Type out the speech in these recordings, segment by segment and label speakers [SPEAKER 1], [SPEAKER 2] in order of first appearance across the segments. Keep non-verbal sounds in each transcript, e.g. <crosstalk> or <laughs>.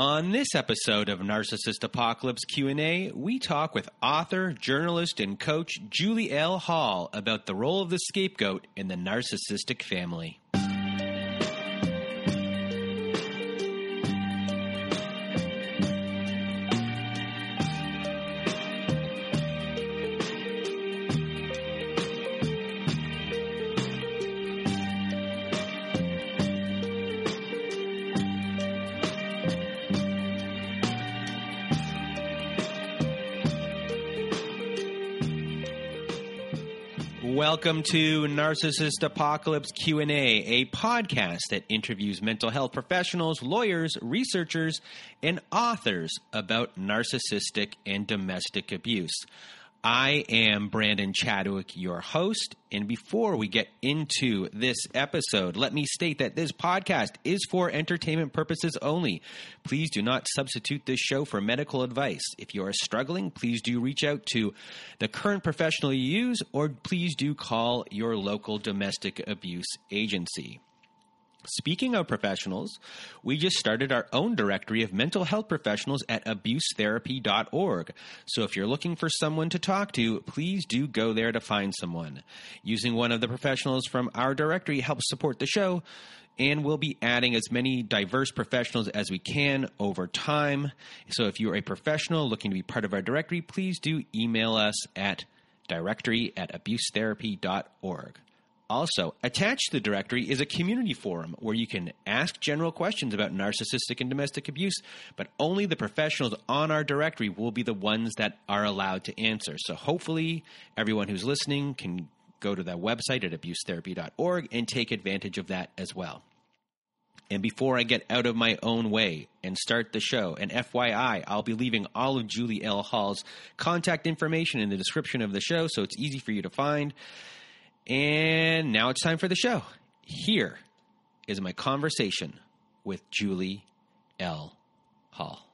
[SPEAKER 1] On this episode of Narcissist Apocalypse Q&A, we talk with author, journalist, and coach Julie L. Hall about the role of the scapegoat in the narcissistic family. Welcome to Narcissist Apocalypse Q&A, a podcast that interviews mental health professionals, lawyers, researchers, and authors about narcissistic and domestic abuse. I am Brandon Chadwick, your host. And before we get into this episode, let me state that this podcast is for entertainment purposes only. Please do not substitute this show for medical advice. If you are struggling, please do reach out to the current professional you use, or please do call your local domestic abuse agency. Speaking of professionals, we just started our own directory of mental health professionals at abusetherapy.org. So if you're looking for someone to talk to, please do go there to find someone. Using one of the professionals from our directory helps support the show, and we'll be adding as many diverse professionals as we can over time. So if you're a professional looking to be part of our directory, please do email us at directory at abusetherapy.org. Also, attached to the directory is a community forum where you can ask general questions about narcissistic and domestic abuse, but only the professionals on our directory will be the ones that are allowed to answer. So hopefully, everyone who's listening can go to that website at abusetherapy.org and take advantage of that as well. And before I get out of my own way and start the show, and FYI, I'll be leaving all of Julie L. Hall's contact information in the description of the show so it's easy for you to find. And now it's time for the show. Here is my conversation with Julie L. Hall.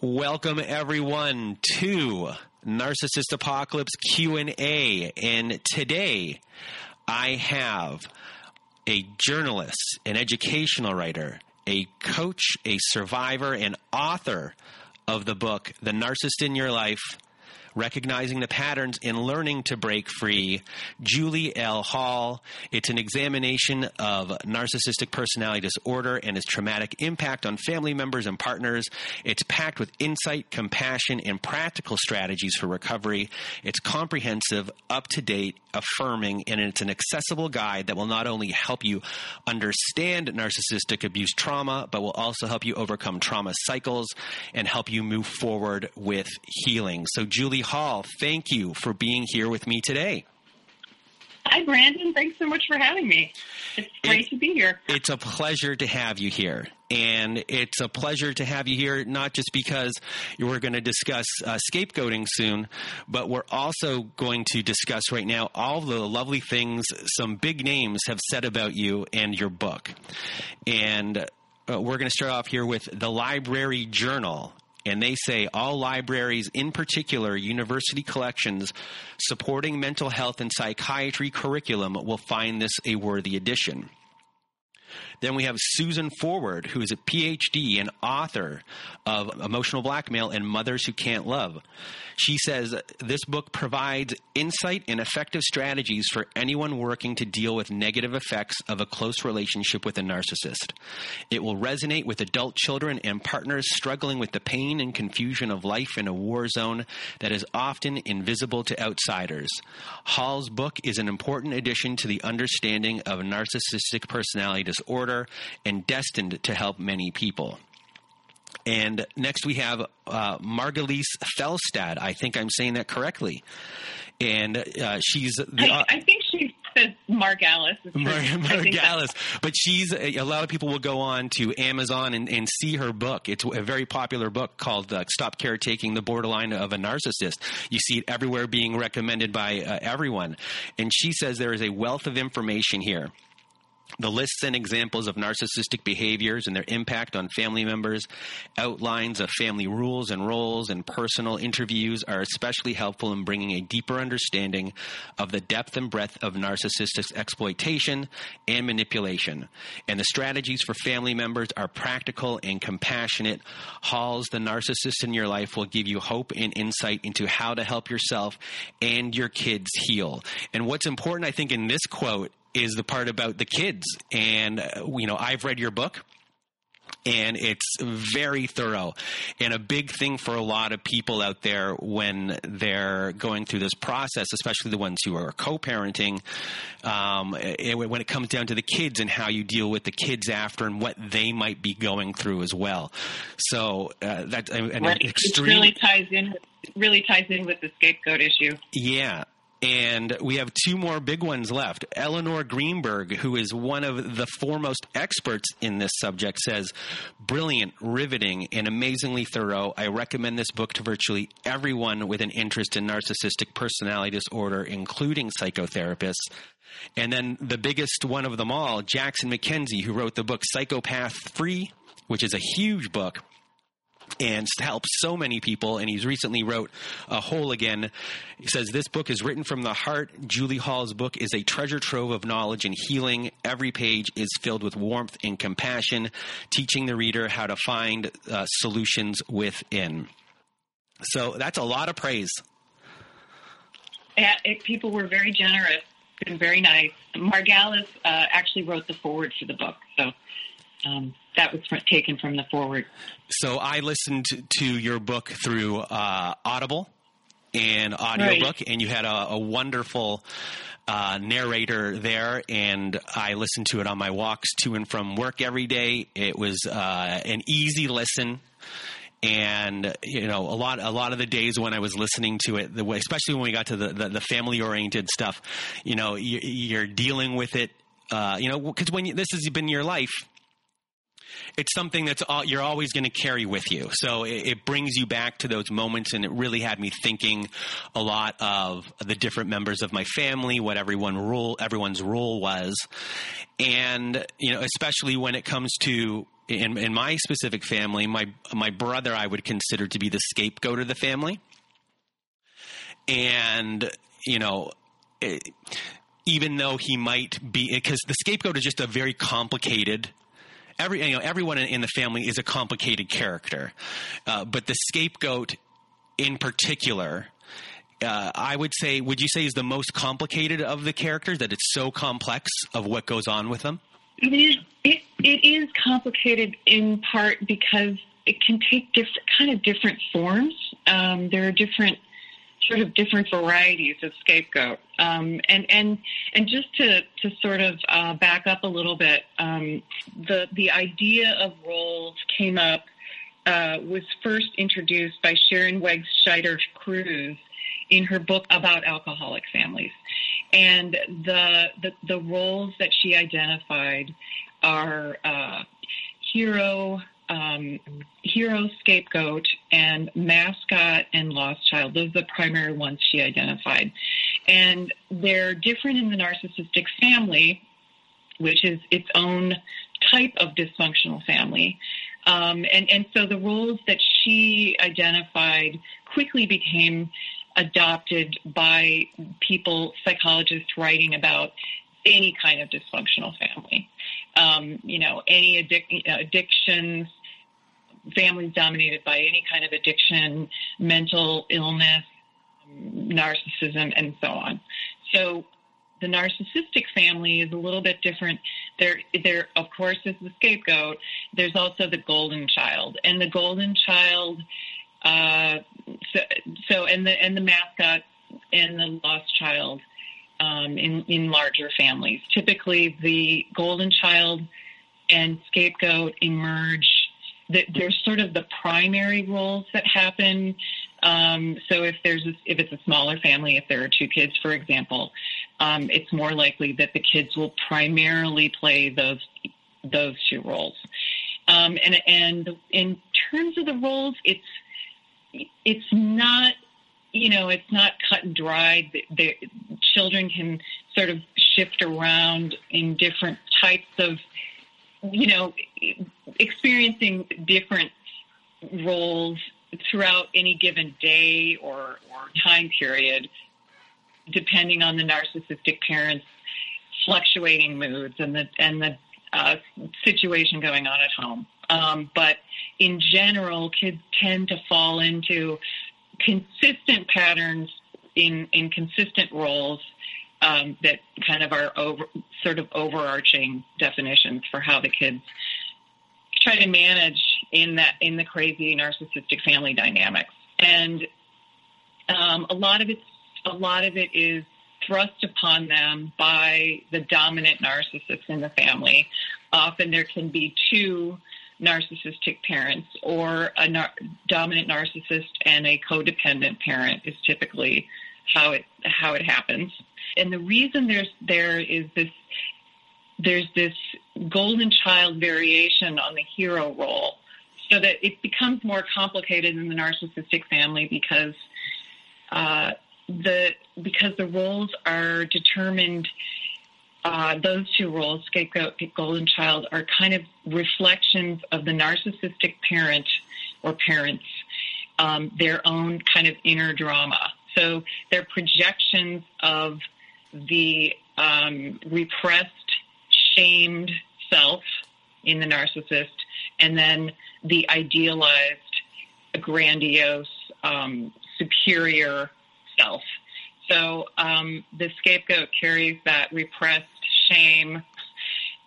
[SPEAKER 1] Welcome everyone to Narcissist Apocalypse Q&A and today I have a journalist, an educational writer, a coach, a survivor, and author of the book The Narcissist in Your Life Recognizing the Patterns and Learning to Break Free, Julie L. Hall. It's an examination of narcissistic personality disorder and its traumatic impact on family members and partners. It's packed with insight, compassion, and practical strategies for recovery. It's comprehensive, up to date, affirming, and it's an accessible guide that will not only help you understand narcissistic abuse trauma, but will also help you overcome trauma cycles and help you move forward with healing. So, Julie Hall, thank you for being here with me today.
[SPEAKER 2] Hi, Brandon. Thanks so much for having me. It's great it, to be here.
[SPEAKER 1] It's a pleasure to have you here. And it's a pleasure to have you here, not just because we're going to discuss uh, scapegoating soon, but we're also going to discuss right now all the lovely things some big names have said about you and your book. And uh, we're going to start off here with the Library Journal and they say all libraries, in particular university collections supporting mental health and psychiatry curriculum, will find this a worthy addition. Then we have Susan Forward, who is a PhD and author of Emotional Blackmail and Mothers Who Can't Love. She says this book provides insight and effective strategies for anyone working to deal with negative effects of a close relationship with a narcissist. It will resonate with adult children and partners struggling with the pain and confusion of life in a war zone that is often invisible to outsiders. Hall's book is an important addition to the understanding of narcissistic personality disorder and destined to help many people. And next we have uh, Margalise Fjelstad. I think I'm saying that correctly. And uh, she's.
[SPEAKER 2] The, uh, I, I, think she says Margalis. <laughs>
[SPEAKER 1] Mar- Margalis. But she's. A, a, lot of people will go on to Amazon and, and, see her book. It's a very popular book called uh, Stop Caretaking the Borderline of a Narcissist. You see it everywhere being recommended by uh, everyone. And she says there is a wealth of information here The lists and examples of narcissistic behaviors and their impact on family members, outlines of family rules and roles, and personal interviews are especially helpful in bringing a deeper understanding of the depth and breadth of narcissistic exploitation and manipulation. And the strategies for family members are practical and compassionate. Hall's The Narcissist in Your Life will give you hope and insight into how to help yourself and your kids heal. And what's important, I think, in this quote is the part about the kids. And, uh, you know, I've read your book and it's very thorough and a big thing for a lot of people out there when they're going through this process especially the ones who are co-parenting um, when it comes down to the kids and how you deal with the kids after and what they might be going through as well so uh, that an
[SPEAKER 2] right. extreme really ties in really ties in with the scapegoat issue
[SPEAKER 1] yeah and we have two more big ones left. Elinor Greenberg, who is one of the foremost experts in this subject, says, Brilliant, riveting, and amazingly thorough. I recommend this book to virtually everyone with an interest in narcissistic personality disorder, including psychotherapists. And then the biggest one of them all, Jackson MacKenzie, who wrote the book Psychopath Free, which is a huge book and helps so many people. And he's recently wrote a whole again. He says this book is written from the heart. Julie Hall's book is a treasure trove of knowledge and healing. Every page is filled with warmth and compassion, teaching the reader how to find uh, solutions within. So that's a lot of praise.
[SPEAKER 2] Yeah, it, people were very generous and very nice. Margalis uh, actually wrote the foreword for the book, so um, that was taken from the foreword.
[SPEAKER 1] So I listened to your book through uh, Audible and audiobook, right. and you had a, a wonderful uh, narrator there, and I listened to it on my walks to and from work every day. It was uh, an easy listen. And you know, a lot, a lot of the days when I was listening to it, the way, especially when we got to the, the, the family oriented stuff, you know, you, are dealing with it, uh, you know, because when you, this has been your life, it's something that's all, you're always going to carry with you. So it, it, brings you back to those moments, and it really had me thinking a lot of the different members of my family, what everyone rule, everyone's role was, and you know, especially when it comes to in, in my specific family, my my brother I would consider to be the scapegoat of the family, and you know. It, even though he might be because the scapegoat is just a very complicated every you know everyone in, the family is a complicated character, uh, but the scapegoat in particular. Uh, I would say, would you say is the most complicated of the characters? That it's so complex of what goes on with them.
[SPEAKER 2] It is. It, it is complicated in part because it can take different kind of different forms. Um, there are different sort of different varieties of scapegoat. Um, and and and just to to sort of uh, back up a little bit, um, the the idea of roles came up uh, was first introduced by Sharon Wegscheider Cruse in her book about alcoholic families, and the the, the roles that she identified are uh, hero, um, hero, scapegoat, and mascot and lost child. Those are the primary ones she identified. And they're different in the narcissistic family, which is its own type of dysfunctional family. Um, and, and so the roles that she identified quickly became adopted by people, psychologists writing about any kind of dysfunctional family. Um, you know, any addic- addictions, families dominated by any kind of addiction, mental illness, narcissism, and so on. So the narcissistic family is a little bit different. There, there, of course, is the scapegoat. There's also the golden child, and the golden child. Uh, so, so, and the and the mascot and the lost child um, in in larger families. Typically, the golden child and scapegoat emerge there's sort of the primary roles that happen. Um, so if there's a, if it's a smaller family, if there are two kids, for example, um, it's more likely that the kids will primarily play those those two roles. Um, and and in terms of the roles, it's it's not you know it's not cut and dried. The, the children can sort of shift around in different types of, you know, experiencing different roles throughout any given day or, or time period, depending on the narcissistic parent's fluctuating moods and the and the uh, situation going on at home. Um, but in general, kids tend to fall into consistent patterns in in consistent roles um, that kind of are over, sort of overarching definitions for how the kids try to manage in that in the crazy narcissistic family dynamics. And um, a lot of it, a lot of it is thrust upon them by the dominant narcissist in the family. Often there can be two narcissistic parents, or a nar- dominant narcissist and a codependent parent is typically how it how it happens. And the reason there's there is this there's this golden child variation on the hero role so that it becomes more complicated in the narcissistic family because uh, the because the roles are determined. Uh, those two roles, scapegoat, golden child, are kind of reflections of the narcissistic parent or parents, um, their own kind of inner drama. So they're projections of the um, repressed, shamed self in the narcissist, and then the idealized, grandiose, um, superior self. So um, the scapegoat carries that repressed shame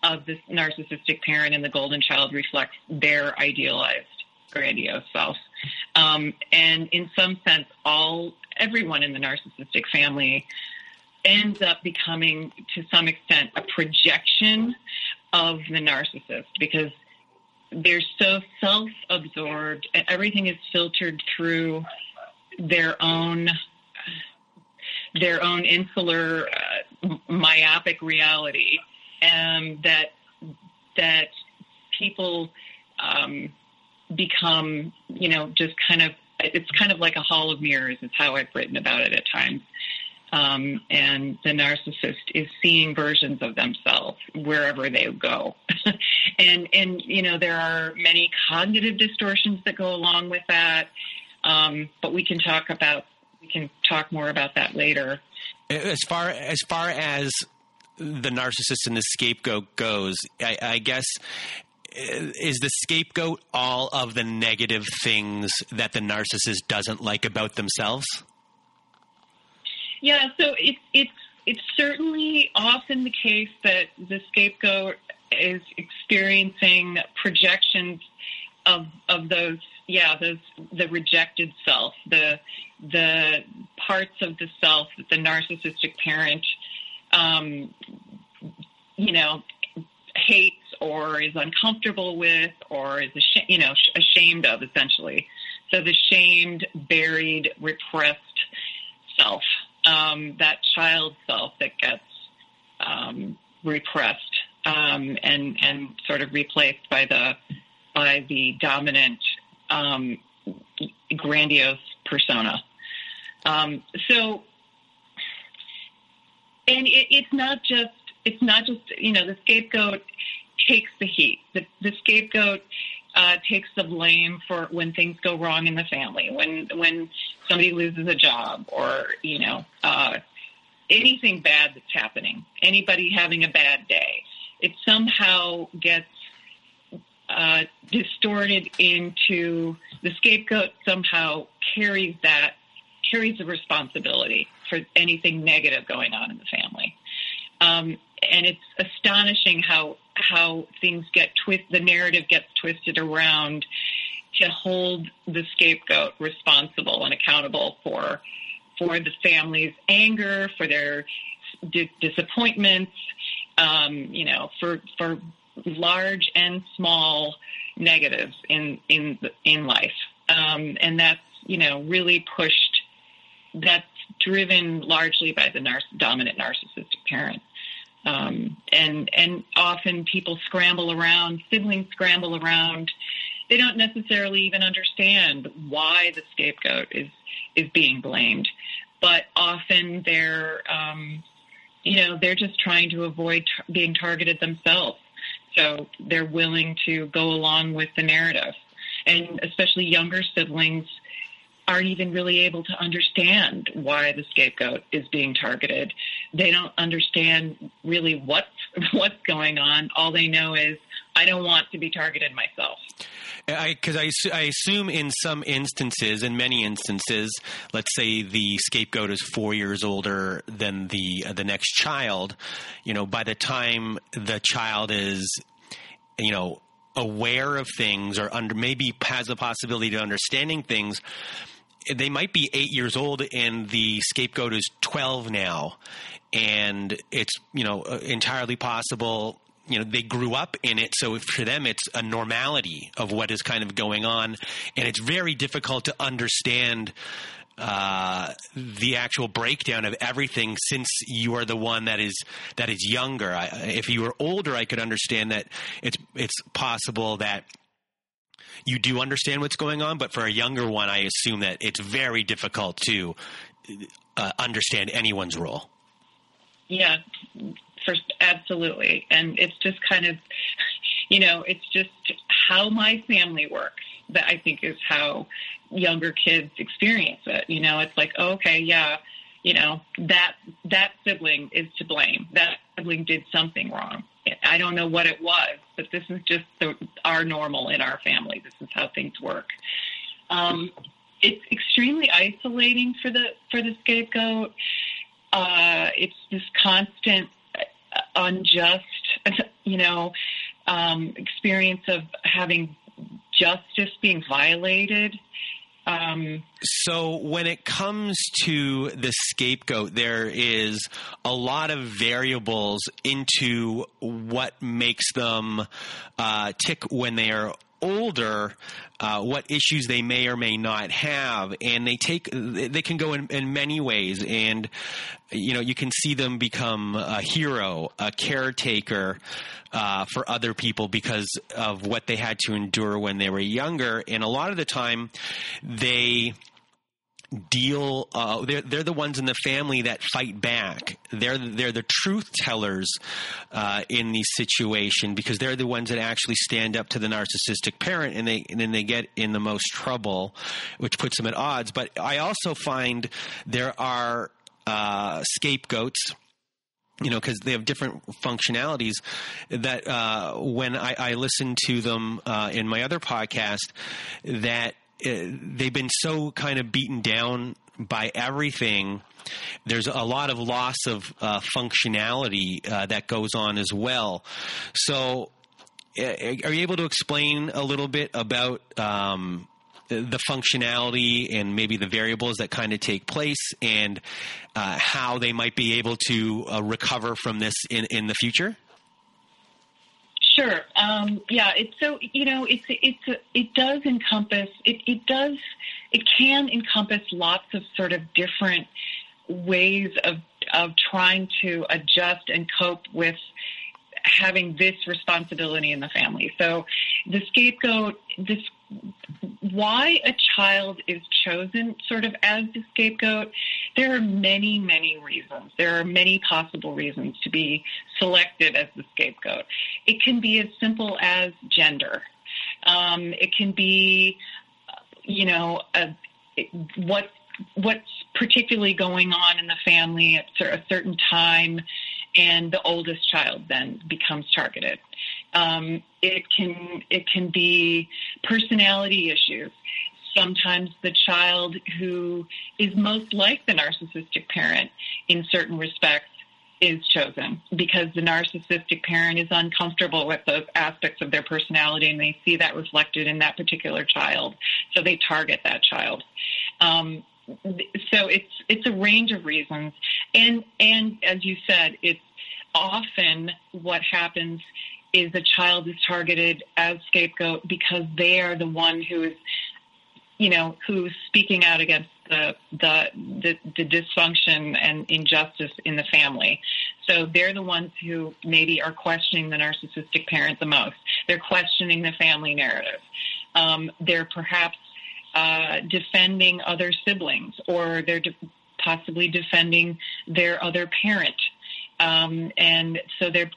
[SPEAKER 2] of this narcissistic parent, and the golden child reflects their idealized, grandiose self. Um, and in some sense, all everyone in the narcissistic family ends up becoming, to some extent, a projection of the narcissist because they're so self absorbed. And everything is filtered through their own their own insular uh, myopic reality and that that people um, become you know just kind of it's kind of like a hall of mirrors is how I've written about it at times um, and the narcissist is seeing versions of themselves wherever they go. <laughs> and and you know there are many cognitive distortions that go along with that, um, but we can talk about we can talk more about that later.
[SPEAKER 1] As far as far as the narcissist and the scapegoat goes, I, I guess is the scapegoat all of the negative things that the narcissist doesn't like about themselves?
[SPEAKER 2] Yeah, so it's it's it's certainly often the case that the scapegoat is experiencing projections of of those yeah those the rejected self the the parts of the self that the narcissistic parent um, you know hates or is uncomfortable with or is ashamed, you know ashamed of essentially. So the shamed buried repressed self um, that child self that gets um, repressed um, and and sort of replaced by the by the dominant um, grandiose persona. Um, so, and it, it's not just it's not just you know the scapegoat takes the heat. The, the scapegoat uh, takes the blame for when things go wrong in the family, when when somebody loses a job, or you know uh, anything bad that's happening, anybody having a bad day. It somehow gets uh, distorted into the scapegoat. Somehow carries that carries the responsibility for anything negative going on in the family. Um, and it's astonishing how how things get twist the narrative gets twisted around to hold the scapegoat responsible and accountable for for the family's anger, for their di- disappointments, um, you know, for for large and small negatives in in in life, um, and that's you know really pushed. That's driven largely by the nar- dominant narcissistic parent. Um, and and often people scramble around, siblings scramble around. They don't necessarily even understand why the scapegoat is is being blamed, but often they're um, you know, they're just trying to avoid t- being targeted themselves. So they're willing to go along with the narrative. And especially younger siblings aren't even really able to understand why the scapegoat is being targeted. They don't understand really what's <laughs> what's going on. All they know is I don't want to be targeted myself.
[SPEAKER 1] Because I, I, I, assume in some instances, in many instances, let's say the scapegoat is four years older than the uh, the next child. You know, by the time the child is, you know, aware of things or under maybe has the possibility to understanding things they might be eight years old and the scapegoat is 12 now. And it's you know uh, entirely possible you know they grew up in it. So for them it's a normality of what is kind of going on. And it's very difficult to understand uh, the actual breakdown of everything since you are the one that is that is younger. I, if you were older i could understand that it's it's possible that you do understand what's going on, but for a younger one, I assume that it's very difficult to uh, understand anyone's role.
[SPEAKER 2] Yeah, first, absolutely. And it's just kind of, you know, it's just how my family works that I think is how younger kids experience it. You know, it's like, oh, okay, yeah, you know, that that sibling is to blame. That sibling did something wrong. I don't know what it was, but this is just the, our normal in our family. This is how things work. Um, it's extremely isolating for the for the scapegoat. Uh, it's this constant uh, unjust, <laughs> you know, um, experience of having justice being violated.
[SPEAKER 1] Um, so when it comes to the scapegoat, there is a lot of variables into what makes them uh, tick when they are older, uh, what issues they may or may not have, and they take they can go in, in, many ways, and you know you can see them become a hero, a caretaker uh, for other people because of what they had to endure when they were younger, and a lot of the time they deal uh, they're they're the ones in the family that fight back they're they're the truth tellers uh, in the situation because they're the ones that actually stand up to the narcissistic parent and they and then they get in the most trouble which puts them at odds but I also find there are uh, scapegoats you know, because they have different functionalities. That uh, when I, I, listen to them uh, in my other podcast, that they've been so kind of beaten down by everything. There's a lot of loss of uh, functionality uh, that goes on as well. So, uh, are you able to explain a little bit about um, the functionality and maybe the variables that kind of take place and uh, how they might be able to uh, recover from this in, in the future?
[SPEAKER 2] Sure. Um, yeah. It's so you know it's it's a, it does encompass it it does it can encompass lots of sort of different ways of of trying to adjust and cope with having this responsibility in the family. So the scapegoat this why a child is chosen sort of as the scapegoat, there are many, many reasons. There are many possible reasons to be selected as the scapegoat. It can be as simple as gender. Um, it can be, you know, a, what what's particularly going on in the family at a certain time and the oldest child then becomes targeted. Um, it can it can be personality issues. Sometimes the child who is most like the narcissistic parent in certain respects is chosen because the narcissistic parent is uncomfortable with those aspects of their personality and they see that reflected in that particular child. So they target that child. Um, so it's it's a range of reasons, and and as you said, it's often what happens is a child is targeted as scapegoat because they are the one who is, you know, who's speaking out against the the the, the dysfunction and injustice in the family. So they're the ones who maybe are questioning the narcissistic parent the most. They're questioning the family narrative. Um, they're perhaps uh, defending other siblings or they're de- possibly defending their other parent Um, and so they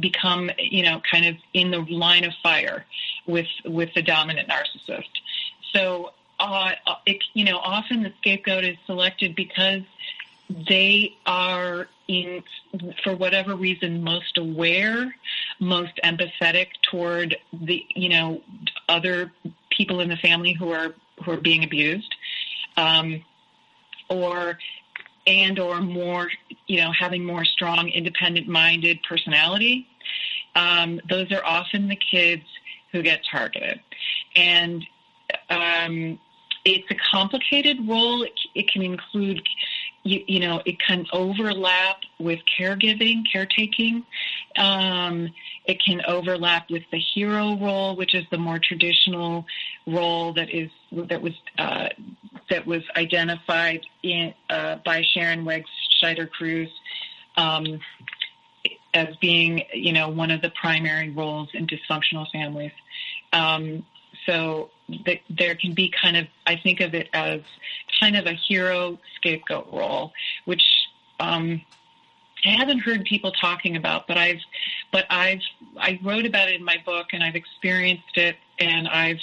[SPEAKER 2] become, you know, kind of in the line of fire with with the dominant narcissist. So, uh, it, you know, often the scapegoat is selected because they are in, for whatever reason, most aware, most empathetic toward the, you know, other people in the family who are who are being abused, um, or and or more, you know, having more strong, independent-minded personality. Um, those are often the kids who get targeted, and um, it's a complicated role. It, it can include you, you, know, it can overlap with caregiving, caretaking. Um, it can overlap with the hero role, which is the more traditional role that is that was uh, that was identified in, uh, by Sharon Wegg Scheider Cruz um, as being, you know, one of the primary roles in dysfunctional families. Um, so the, there can be kind of, I think of it as kind of a hero scapegoat role, which um, I haven't heard people talking about, but I've, but I've, I wrote about it in my book, and I've experienced it, and I've,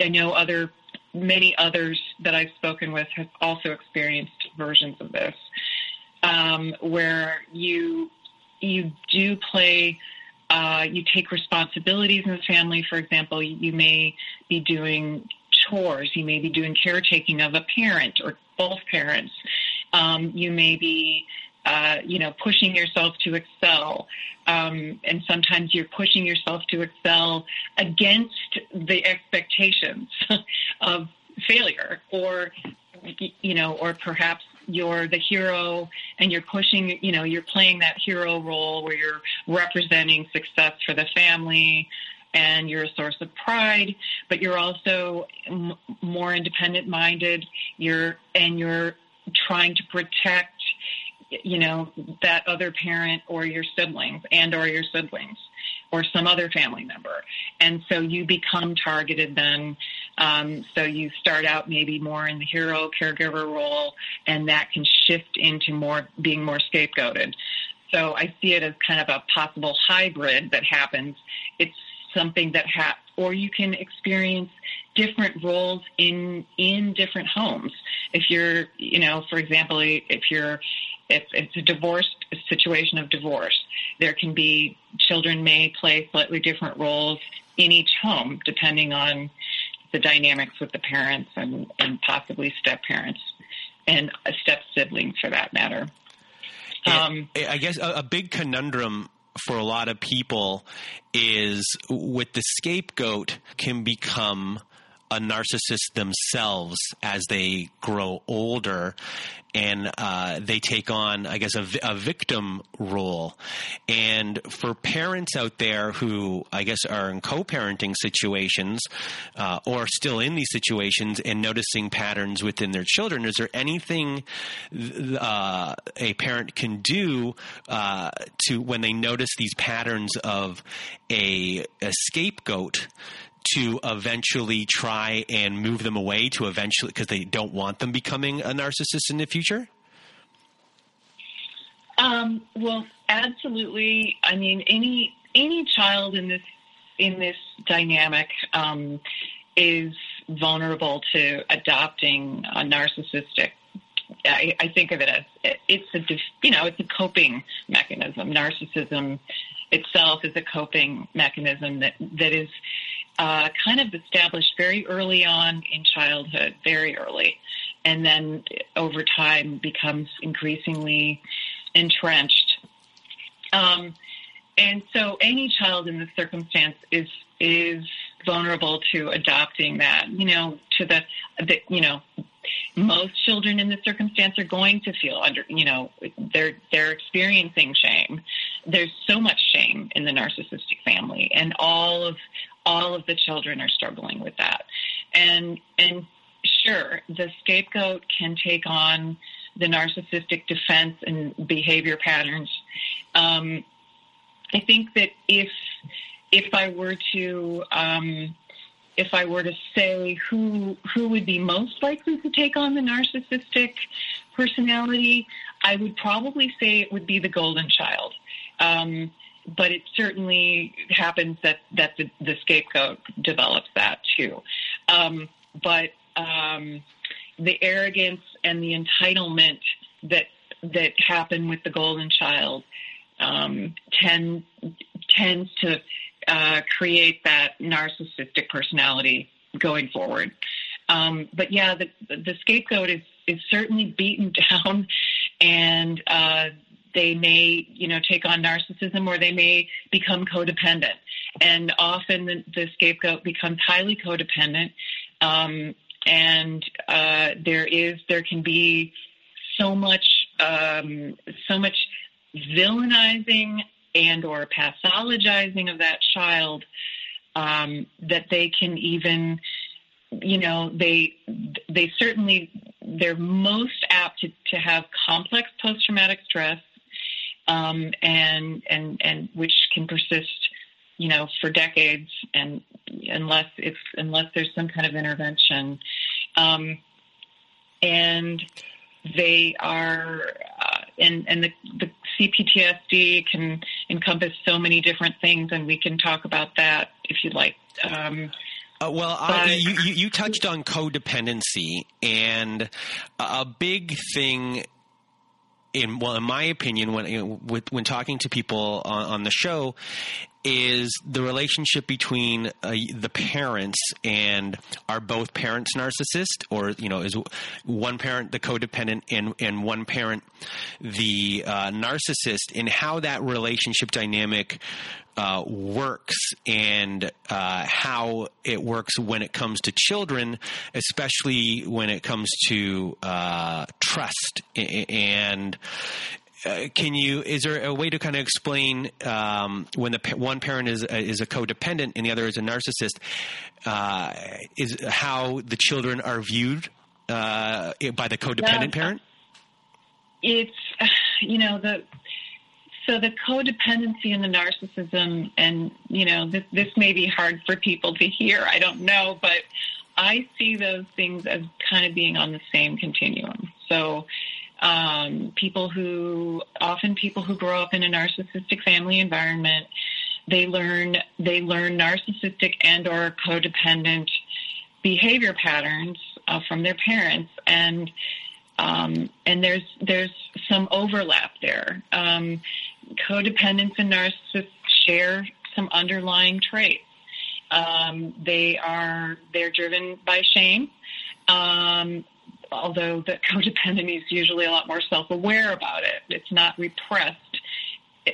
[SPEAKER 2] I know other, many others that I've spoken with have also experienced versions of this, um, where you, you do play. Uh, you take responsibilities in the family. For example, you may be doing chores. You may be doing caretaking of a parent or both parents. Um, you may be uh, you know, pushing yourself to excel. Um, and sometimes you're pushing yourself to excel against the expectations <laughs> of failure or, you know, or perhaps you're the hero and you're pushing, you know, you're playing that hero role where you're representing success for the family and you're a source of pride, but you're also m- more independent minded. You're, and you're trying to protect you know, that other parent or your siblings and or your siblings or some other family member. And so you become targeted then. Um, so you start out maybe more in the hero caregiver role and that can shift into more being more scapegoated. So I see it as kind of a possible hybrid that happens. It's something that ha- or you can experience different roles in in different homes. If you're, you know, for example, if you're if it's a divorce a situation of divorce, there can be children may play slightly different roles in each home depending on the dynamics with the parents and, and possibly step parents and a step siblings for that matter.
[SPEAKER 1] Um, I guess a, a big conundrum for a lot of people is with the scapegoat can become a narcissist themselves as they grow older and uh, they take on, I guess, a, a, victim role. And for parents out there who, I guess, are in co parenting situations uh, or still in these situations and noticing patterns within their children, is there anything uh, a parent can do uh, to, when they notice these patterns of a, a scapegoat, to eventually try and move them away to eventually because they don't want them becoming a narcissist in the future?
[SPEAKER 2] Um, well, absolutely. I mean, any any child in this in this dynamic um, is vulnerable to adopting a narcissistic. I, I think of it as it's a you know it's a coping mechanism. Narcissism itself is a coping mechanism that that is uh, kind of established very early on in childhood, very early, and then over time becomes increasingly entrenched. Um, and so any child in this circumstance is is vulnerable to adopting that. You know, to the, the you know, most children in this circumstance are going to feel under you know they're they're experiencing shame there's so much shame in the narcissistic family and all of all of the children are struggling with that. And and sure, the scapegoat can take on the narcissistic defense and behavior patterns. Um, I think that if if I were to um, if I were to say who who would be most likely to take on the narcissistic personality, I would probably say it would be the golden child. Um, but it certainly happens that, that the, the scapegoat develops that too. Um, but um, the arrogance and the entitlement that that happen with the golden child um, tend tends to uh, create that narcissistic personality going forward. Um, but yeah, the, the scapegoat is, is certainly beaten <laughs> down, and uh, they may, you know, take on narcissism or they may become codependent. And often the, the scapegoat becomes highly codependent, um, and uh, there is there can be so much um, so much villainizing and or pathologizing of that child um, that they can even you know they they certainly they're most apt to, to have complex post-traumatic stress um, and and and which can persist you know for decades and unless it's unless there's some kind of intervention. Um, and they are uh, and and the, the CPTSD can encompass so many different things and we can talk about that if you'd like. Um,
[SPEAKER 1] uh, well, I, you, you touched on codependency, and a big thing in well, in my opinion, when you know, with, when talking to people on, on, the show, is the relationship between uh, the parents and are both parents narcissist, or you know, is one parent the codependent and and one parent the uh, narcissist, and how that relationship dynamic uh, works and uh, how it works when it comes to children, especially when it comes to uh, trust. And uh, can you? Is there a way to kind of explain um, when the one parent is is a codependent and the other is a narcissist? Uh, is how the children are viewed uh, by the codependent yeah. parent?
[SPEAKER 2] It's you know the so the codependency and the narcissism, and you know, this, this may be hard for people to hear. I don't know, but I see those things as kind of being on the same continuum. So, um, people who often people who grow up in a narcissistic family environment, they learn they learn narcissistic and or codependent behavior patterns uh, from their parents, and um, and there's there's some overlap there. Um, codependents and narcissists share some underlying traits. Um, they are they're driven by shame, um, although the <laughs> codependent is usually a lot more self-aware about it. It's not repressed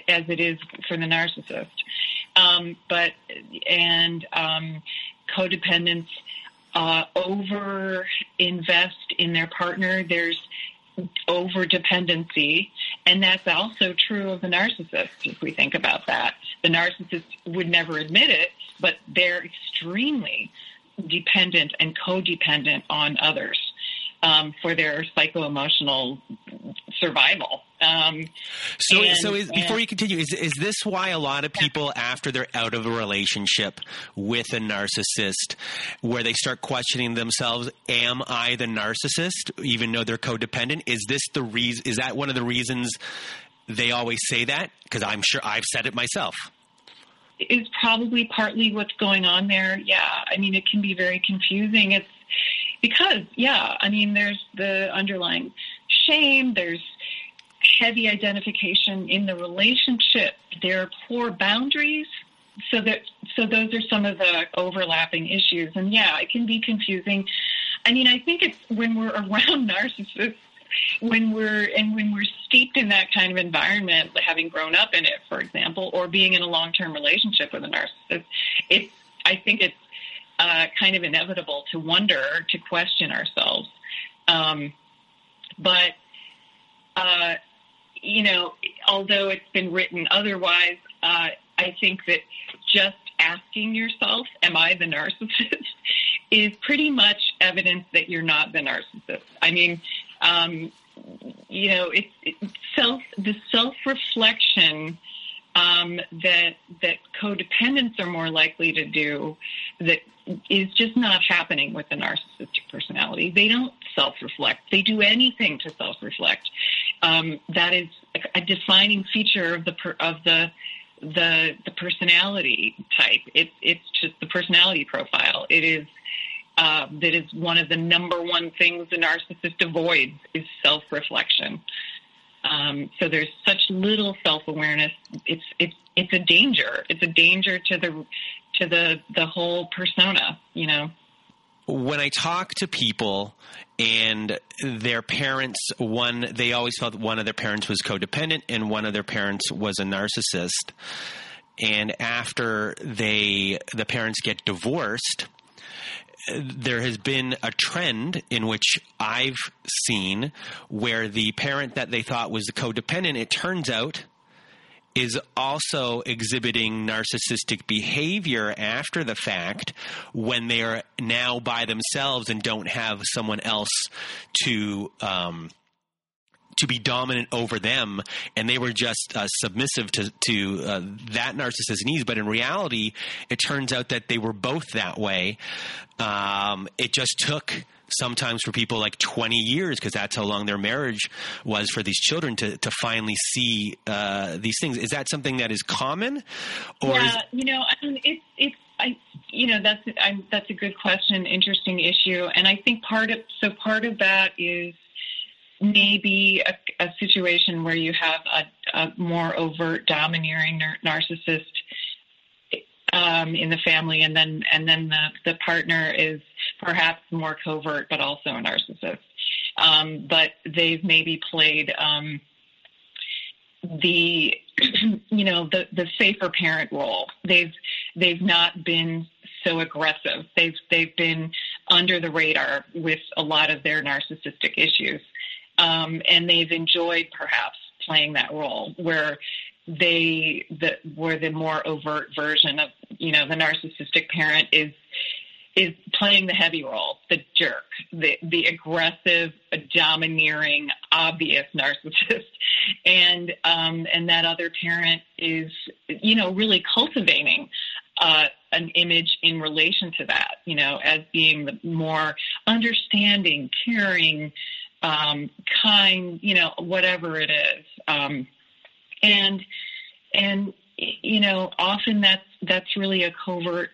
[SPEAKER 2] as it is for the narcissist. Um, but and um, codependents uh, over invest in their partner. There's over dependency. And that's also true of the narcissist, if we think about that. The narcissist would never admit it, but they're extremely dependent and codependent on others um, for their psycho emotional survival. Um,
[SPEAKER 1] so, and, so is, before you continue, is is this why a lot of people, after they're out of a relationship with a narcissist, where they start questioning themselves, "Am I the narcissist?" Even though they're codependent, is this the reason? Is that one of the reasons they always say that? Because I'm sure I've said it myself.
[SPEAKER 2] Is probably partly what's going on there. Yeah, I mean, it can be very confusing. It's because, yeah, I mean, there's the underlying shame. There's heavy identification in the relationship. There are poor boundaries. So that so those are some of the overlapping issues. And yeah, it can be confusing. I mean, I think it's when we're around <laughs> narcissists, when we're and when we're steeped in that kind of environment, having grown up in it, for example, or being in a long-term relationship with a narcissist, it's I think it's uh, kind of inevitable to wonder, to question ourselves. Um, but uh, you know, although it's been written otherwise, uh, I think that just asking yourself, "Am I the narcissist?" <laughs> is pretty much evidence that you're not the narcissist. I mean, um, you know, it's it, self the self reflection um, that that codependents are more likely to do that is just not happening with the narcissistic personality. They don't self reflect. They do anything to self reflect. um, that is a defining feature of the per, of the the the personality type. It's it's just the personality profile. It is uh, that is one of the number one things a narcissist avoids is self reflection. Um, so there's such little self awareness. It's it's it's a danger. It's a danger to the to the the whole persona. You know
[SPEAKER 1] when I talk to people and their parents, one, they always felt one of their parents was codependent and one of their parents was a narcissist. And after they, the parents get divorced, there has been a trend in which I've seen where the parent that they thought was the codependent, it turns out is also exhibiting narcissistic behavior after the fact when they are now by themselves and don't have someone else to um, to be dominant over them, and they were just uh, submissive to to uh, that narcissist's needs. But in reality, it turns out that they were both that way. Um, it just took sometimes for people like 20 years because that's how long their marriage was for these children to, to finally see uh, these things. Is that something that is common?
[SPEAKER 2] Or yeah, is- you know, I mean, it's, it's, I, you know, that's, I'm, that's a good question, interesting issue. And I think part of, so part of that is maybe a, a situation where you have a, a more overt domineering nar- narcissist um, in the family, and then and then the the partner is perhaps more covert, but also a narcissist. Um, but they've maybe played um, the <clears throat> you know the the safer parent role. They've they've not been so aggressive. They've they've been under the radar with a lot of their narcissistic issues, um, and they've enjoyed perhaps playing that role where they the were the more overt version of you know the narcissistic parent is is playing the heavy role, the jerk, the the aggressive, domineering, obvious narcissist, <laughs> and um, and that other parent is you know really cultivating uh, an image in relation to that, you know, as being the more understanding, caring, um, kind, you know, whatever it is. Um, and and you know often that's that's really a covert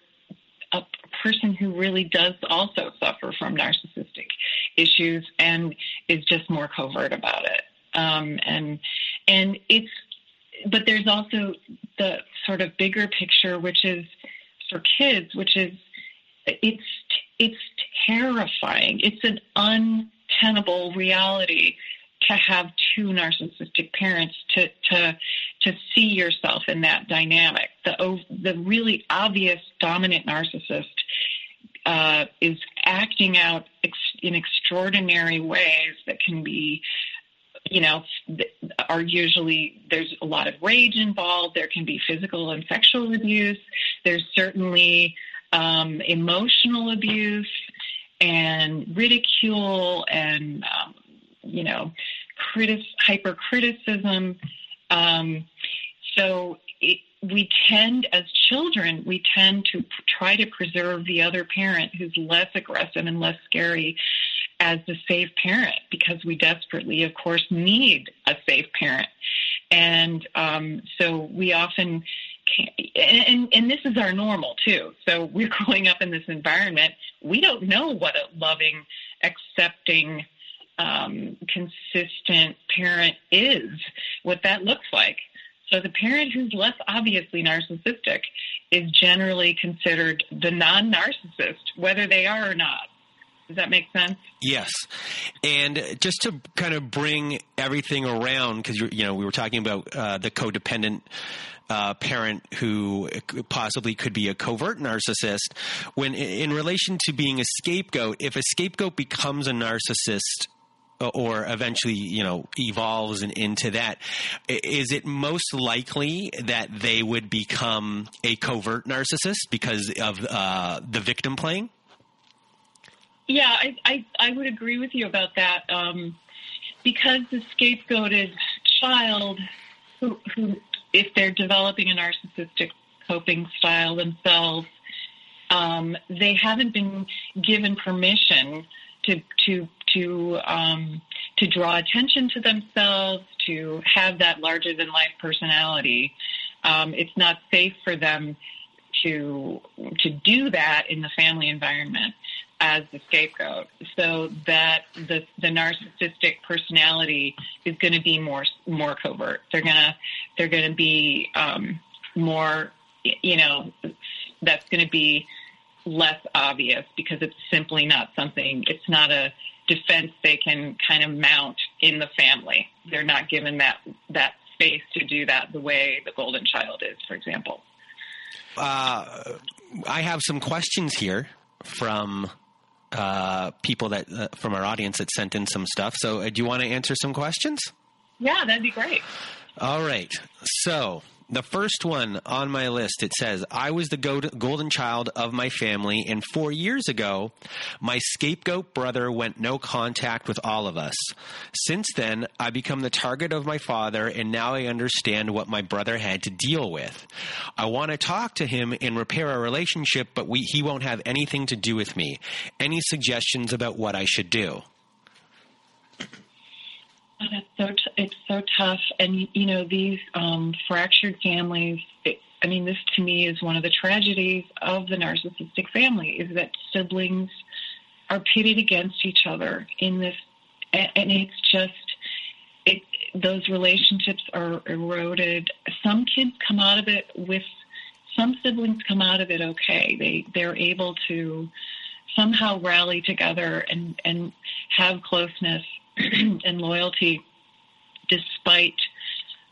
[SPEAKER 2] a person who really does also suffer from narcissistic issues and is just more covert about it. Um, and and it's but there's also the sort of bigger picture which is for kids which is it's it's terrifying. It's an untenable reality to have two narcissistic parents to to to see yourself in that dynamic. The the really obvious dominant narcissist uh, is acting out ex- in extraordinary ways that can be, you know, are usually there's a lot of rage involved. There can be physical and sexual abuse. There's certainly um, emotional abuse and ridicule and um, you know, critic, hypercriticism. Um, so it, we tend, as children, we tend to try to preserve the other parent who's less aggressive and less scary as the safe parent because we desperately, of course, need a safe parent. And um, so we often, can, and, and this is our normal too. So we're <laughs> growing up in this environment. We don't know what a loving, accepting, um, consistent parent is, what that looks like. So the parent who's less obviously narcissistic is generally considered the non narcissist, whether they are or not. Does that make sense?
[SPEAKER 1] Yes. And just to kind of bring everything around, because you know we were talking about uh, the codependent uh, parent who possibly could be a covert narcissist. When in relation to being a scapegoat, if a scapegoat becomes a narcissist or eventually, you know, evolves in, into that, is it most likely that they would become a covert narcissist because of uh, the victim playing?
[SPEAKER 2] Yeah, I, I, I would agree with you about that. Um, because the scapegoated child, who, who, if they're developing a narcissistic coping style themselves, um, they haven't been given permission to to to um, to draw attention to themselves, to have that larger than life personality. Um, it's not safe for them to to do that in the family environment as the scapegoat, so that the the narcissistic personality is going to be more more covert. They're gonna they're going to be um, more, you know, that's going to be less obvious because it's simply not something. It's not a defense they can kind of mount in the family. They're not given that that space to do that the way the golden child is, for example.
[SPEAKER 1] Uh, I have some questions here from uh, people that uh, from our audience that sent in some stuff. So, uh, do you want to answer some questions?
[SPEAKER 2] Yeah, that'd be great.
[SPEAKER 1] All right. So, the first one on my list, it says, I was the golden child of my family, and four years ago, my scapegoat brother went no contact with all of us. Since then, I become the target of my father, and now I understand what my brother had to deal with. I want to talk to him and repair our relationship, but we, he won't have anything to do with me. Any suggestions about what I should do?
[SPEAKER 2] It's so t- it's so tough, and you know these um, fractured families. It, I mean, this to me is one of the tragedies of the narcissistic family: is that siblings are pitted against each other in this, and, and it's just it. Those relationships are eroded. Some kids come out of it with. Some siblings come out of it okay. They they're able to somehow rally together and and have closeness <clears throat> and loyalty despite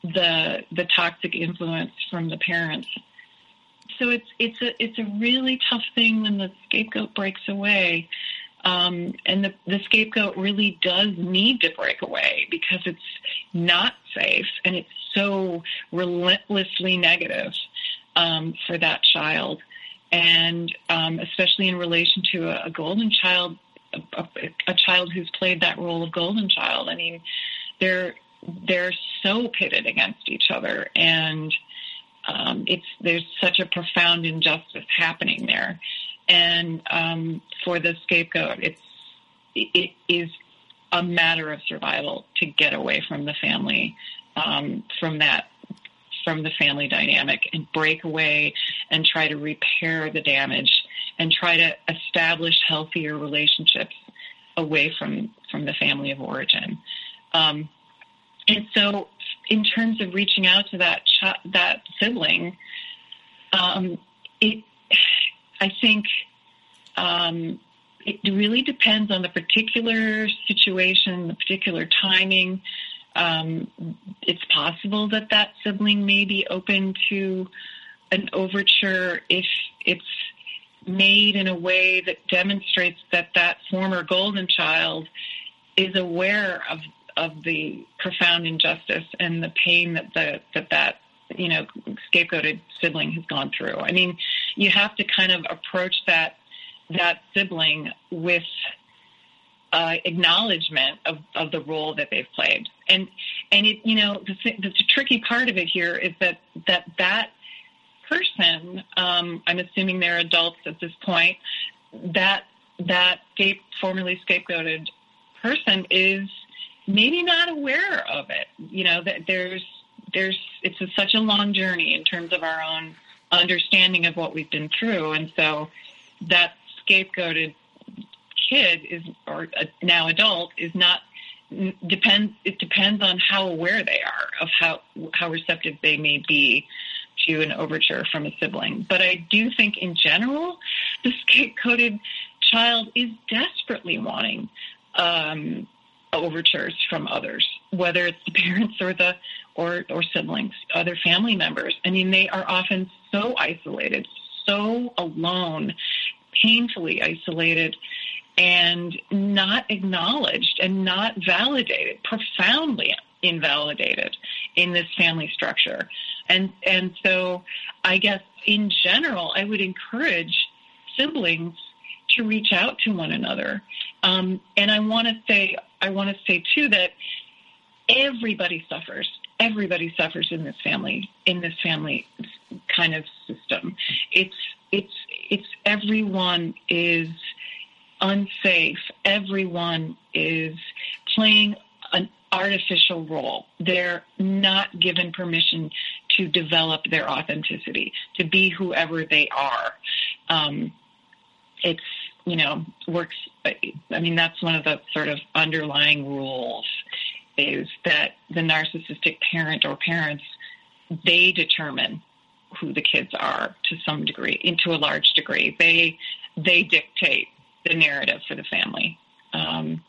[SPEAKER 2] the the toxic influence from the parents. So it's it's a it's a really tough thing when the scapegoat breaks away. Um, and the, the scapegoat really does need to break away because it's not safe and it's so relentlessly negative um, for that child. And um, especially in relation to a, a golden child, a, a, child who's played that role of golden child. I mean, they're they're so pitted against each other, and um, it's there's such a profound injustice happening there. And um, for the scapegoat, it's it is a matter of survival to get away from the family, um, from that from the family dynamic and break away and try to repair the damage and try to establish healthier relationships away from from the family of origin. Um, and so, in terms of reaching out to that ch- that sibling, um, it I think um, it really depends on the particular situation, the particular timing. Um, it's possible that that sibling may be open to an overture if it's made in a way that demonstrates that that former golden child is aware of of the profound injustice and the pain that the that that you know scapegoated sibling has gone through. I mean, you have to kind of approach that that sibling with uh, acknowledgement of, of the role that they've played. And and it you know the, the tricky part of it here is that that that person, um, I'm assuming they're adults at this point, that that scape, formerly scapegoated person is maybe not aware of it. You know that there's there's it's a, such a long journey in terms of our own understanding of what we've been through, and so that scapegoated kid is or now adult is not depends it depends on how aware they are of how how receptive they may be to an overture from a sibling. But I do think in general, <laughs> the scapegoated child is desperately wanting um, overtures from others, whether it's the <laughs> parents or the or, or siblings, other family members. I mean, they are often so isolated, so alone, painfully isolated, and not acknowledged and not validated, profoundly invalidated in this family structure. And and so I guess in general, I would encourage siblings to reach out to one another. Um, and I want to say I want to say too that everybody suffers. Everybody suffers in this family in this family kind of system. It's it's it's everyone is unsafe. Everyone is playing an artificial role. They're not given permission to develop their authenticity, to be whoever they are. Um, it's, you know, works. I mean, that's one of the sort of underlying rules is that the narcissistic parent or parents, they determine who the kids are to some degree, into a large degree. They, they dictate the narrative for the family. Um,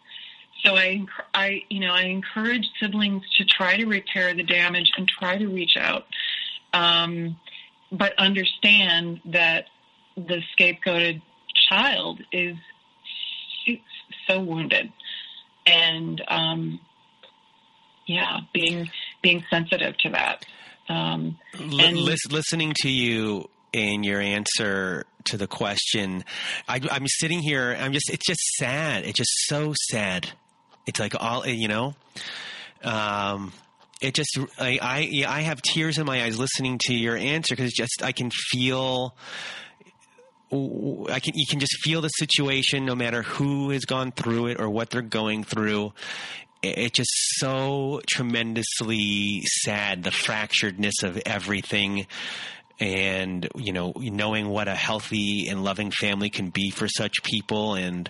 [SPEAKER 2] so I, I, you know, I encourage siblings to try to repair the damage and try to reach out, um, but understand that the scapegoated child is so wounded, and um, yeah, being being sensitive to that. Um,
[SPEAKER 1] and, listening to you in your answer to the question, I, am sitting here. I'm just. It's just sad. It's just so sad it's like all you know. Um, it just I I, I have tears in my eyes listening to your answer because just I can feel. I can you can just feel the situation no matter who has gone through it or what they're going through. It's just so tremendously sad the fracturedness of everything and you know knowing what a healthy and loving family can be for such people and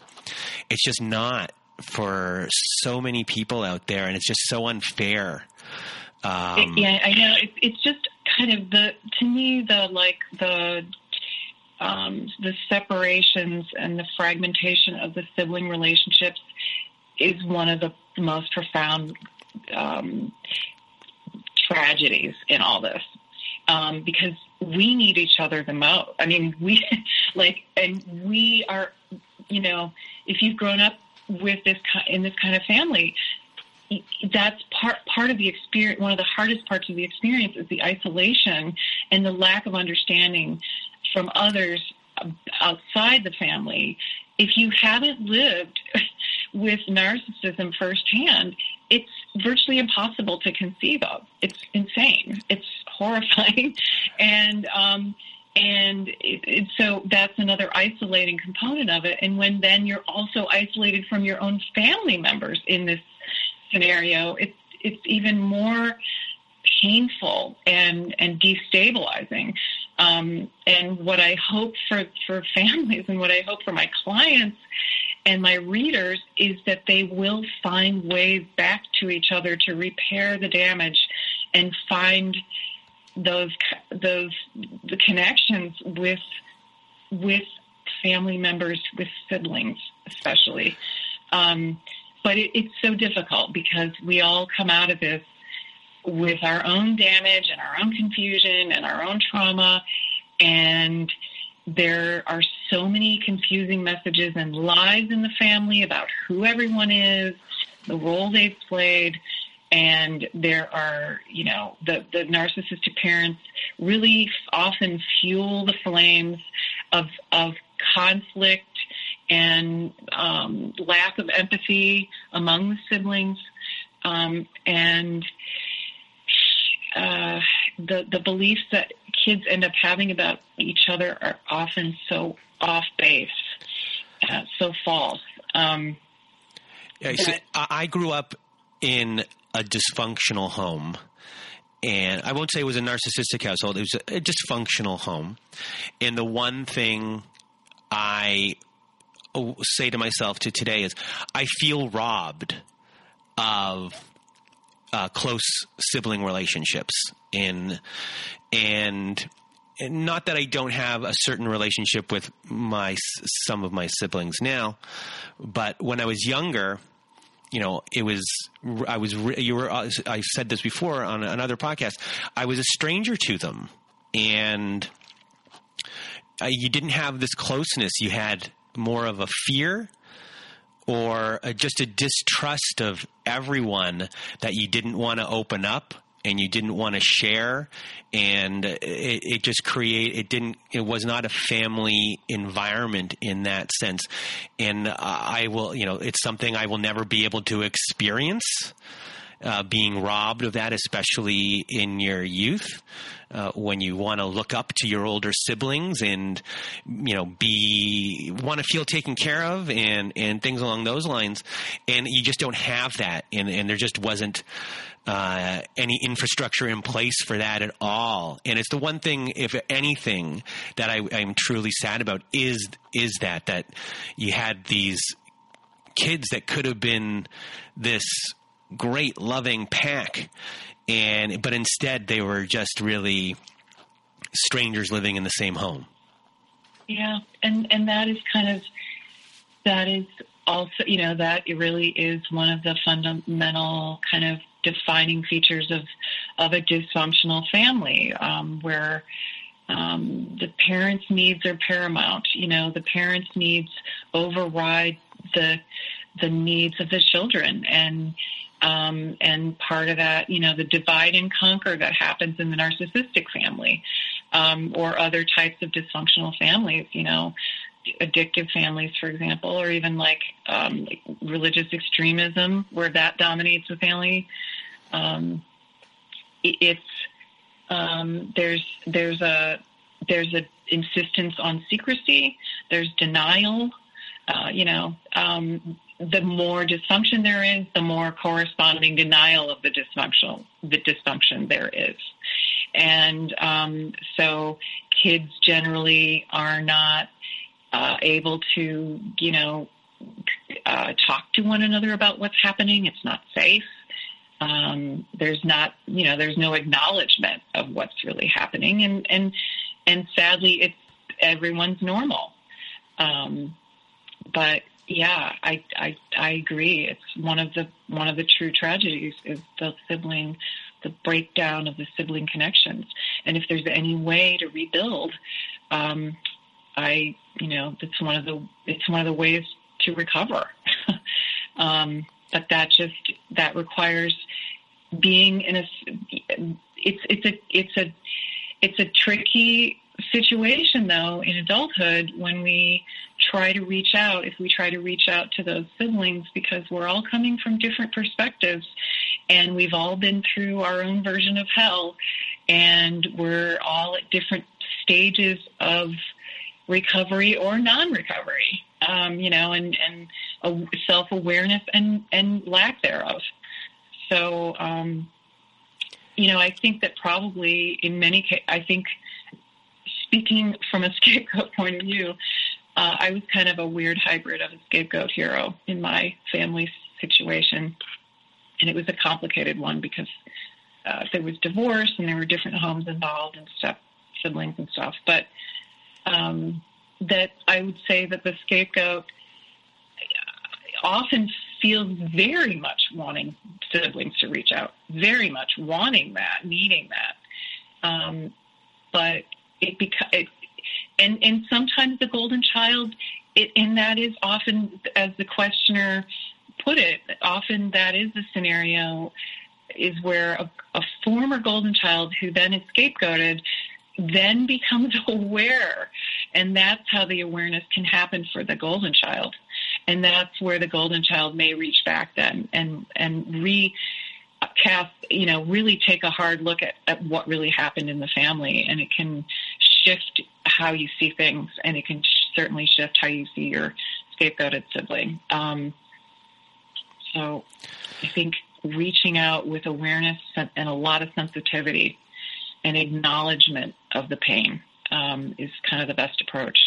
[SPEAKER 1] it's just not for so many people out there, and it's just so unfair.
[SPEAKER 2] Um, yeah, I know. It's, it's just kind of the to me the like the um, the separations and the fragmentation of the sibling relationships is one of the most profound um, tragedies in all this um, because we need each other the most. I mean, we <laughs> like, and we are, you know, if you've grown up with this in this kind of family that's part part of the experience one of the hardest parts of the experience is the isolation and the lack of understanding from others outside the family. If you haven't lived <laughs> with narcissism firsthand it's virtually impossible to conceive of. It's insane. It's horrifying <laughs> and um and it, it, so that's another isolating component of it. And when then you're also isolated from your own family members in this scenario, it's it's even more painful and and destabilizing. Um, and what I hope for for <laughs> families and what I hope for my clients and my readers is that they will find ways back to each other to repair the damage and find those those the connections with with family members, with siblings, especially. Um, but it, it's so difficult because we all come out of this with our own damage and our own confusion and our own trauma, and there are so many confusing messages and lies in the family about who everyone is, the role they've played and there are, you know, the, the narcissistic parents really often fuel the flames of, of conflict and um, lack of empathy among the siblings. Um, and uh, the, the beliefs that kids end up having about each other are often so off base, uh, so false. Um,
[SPEAKER 1] yeah, so I grew up in a dysfunctional home. And I won't say it was a narcissistic household, it was a, dysfunctional home. And the one thing I say to myself to today is I feel robbed of uh, close sibling relationships in and not that I don't have a certain relationship with my some of my siblings now, but when I was younger, you know, it was, I was, you were, uh, I said this before on another podcast. I was a stranger to them and you didn't have this closeness. You had more of a fear or just a distrust of everyone that you didn't want to open up and you didn't want to share and it, it, just create it didn't it was not a family environment in that sense and i will you know it's something i will never be able to experience uh, being robbed of that, especially in your youth, uh, when you want to look up to your older siblings and you know be want to feel taken care of and and things along those lines, and you just don't have that, and and there just wasn't. Uh, any infrastructure in place for that at all. And it's the one thing, if anything, that I, I'm truly sad about is is that that you had these kids that could have been this great loving pack and but instead they were just really strangers living in the same home
[SPEAKER 2] yeah and and that is kind of that is also you know that it really is one of the fundamental kind of defining features of of a dysfunctional family um, where um, the parents' needs are paramount. You know, the parents' needs override the the needs of the children, and um, and part of that, you know, the divide and conquer that happens in the narcissistic family, um, or other types of dysfunctional families. You know, addictive families, for example, or even like, um, like religious extremism, where that dominates the family. Um, it's um, there's there's a there's a insistence on secrecy. There's denial. Uh, you know, um, the more dysfunction there is, the more corresponding denial of the dysfunctional the dysfunction there is, and um, so kids generally are not uh, able to, you know, uh, talk to one another about what's happening. It's not safe. Um, there's not, you know, there's no acknowledgement of what's really happening, and and and sadly, it's everyone's normal. Um, but yeah, I, I I agree. It's one of the one of the true tragedies is the sibling, the breakdown of the sibling connections. And if there's any way to rebuild, um, I you know it's one of the it's one of the ways to recover. <laughs> um, but that just that requires being in a it's it's a it's a it's a tricky situation though in adulthood when we try to reach out if we try to reach out to those siblings because we're all coming from different perspectives and we've all been through our own version of hell and we're all at different stages of recovery or non-recovery um, you know and and self-awareness and and lack thereof so um, you know, I think that probably in many cases, I think speaking from a <laughs> scapegoat point of view, uh, I was kind of a weird hybrid of a scapegoat hero in my family situation. And it was a complicated one because uh, there was divorce and there were different homes involved and stuff, siblings and stuff. But um, that I would say that the scapegoat often feels very much wanting siblings to reach out, very much wanting that, needing that. Um, but it becomes, and and sometimes the golden child, it, and that is often, as the questioner put it, often that is the scenario is where a, a former golden child who then is scapegoated then becomes <laughs> aware. And that's how the awareness can happen for the golden child. And that's where the golden child may reach back then and, and recast, you know, really take a hard look at, at what really happened in the family. And it can shift how you see things and it can certainly shift how you see your scapegoated sibling. Um, so I think reaching out with awareness and a lot of sensitivity and acknowledgement of the pain um, is kind of the best approach.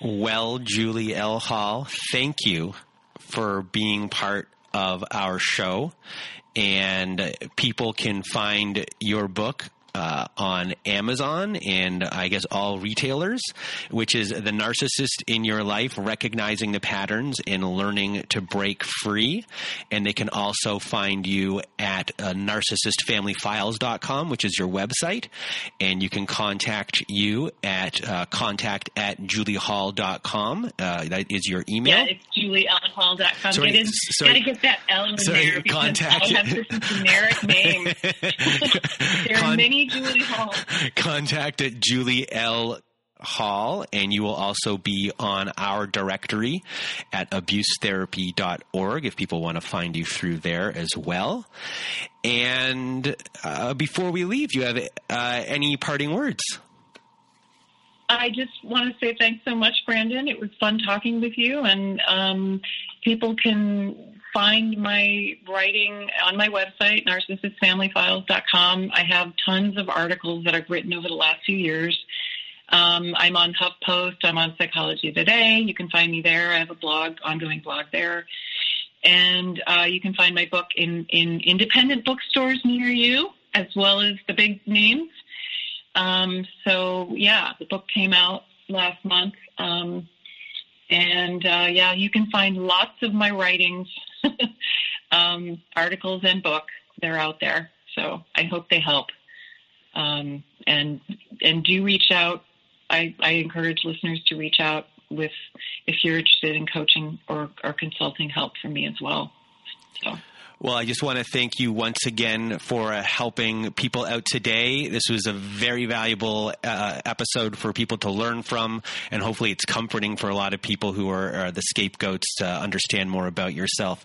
[SPEAKER 1] Well, Julie L. Hall, thank you for being part of our show. And people can find your book uh, on Amazon and I guess all retailers, which is The Narcissist in Your Life Recognizing the Patterns and Learning to Break Free. And they can also find you at uh, narcissistfamilyfiles.com, which is your website. And you can contact you at uh, contact at juliehall.com. Uh, that is your email.
[SPEAKER 2] Yeah, it's juliehall.com. Sorry, get in, sorry, gotta get that L in sorry, there because contact. I have this generic name. <laughs> <laughs> there are Con- many Julie Hall. <laughs>
[SPEAKER 1] Contact at Julie L Hall, and you will also be on our directory at abusetherapy.org if people want to find you through there as well. And uh, before we leave, you have uh, any parting words?
[SPEAKER 2] I just want to say thanks so much, Brandon. It was fun talking with you, and um, people can find my writing on my website, narcissistfamilyfiles.com. I have tons of articles that I've written over the last few years. Um, I'm on HuffPost. I'm on Psychology Today. You can find me there. I have a blog, ongoing blog there. And uh, you can find my book in, in independent bookstores near you, as well as the big names. Um, so, yeah, the book came out last month. Um, and uh, yeah, you can find lots of my writings, <laughs> um, articles, and book. They're out there. So I hope they help. Um, and and do reach out I, I encourage listeners to reach out with if you're interested in coaching or, or consulting help from me as well. So.
[SPEAKER 1] Well, I just want to thank you once again for uh, helping people out today. This was a very valuable uh, episode for people to learn from, and hopefully it's comforting for a lot of people who are, are the scapegoats to understand more about yourself.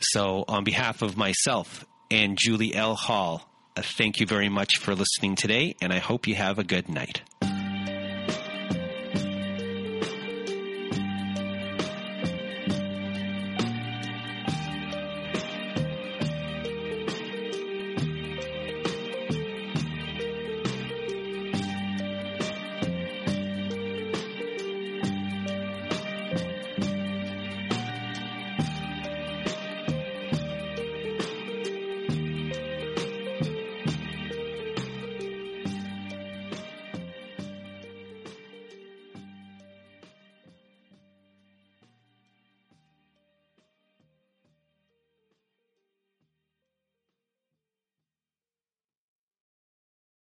[SPEAKER 1] So, on behalf of myself and Julie L. Hall, uh, thank you very much for listening today, and I hope you have a good night.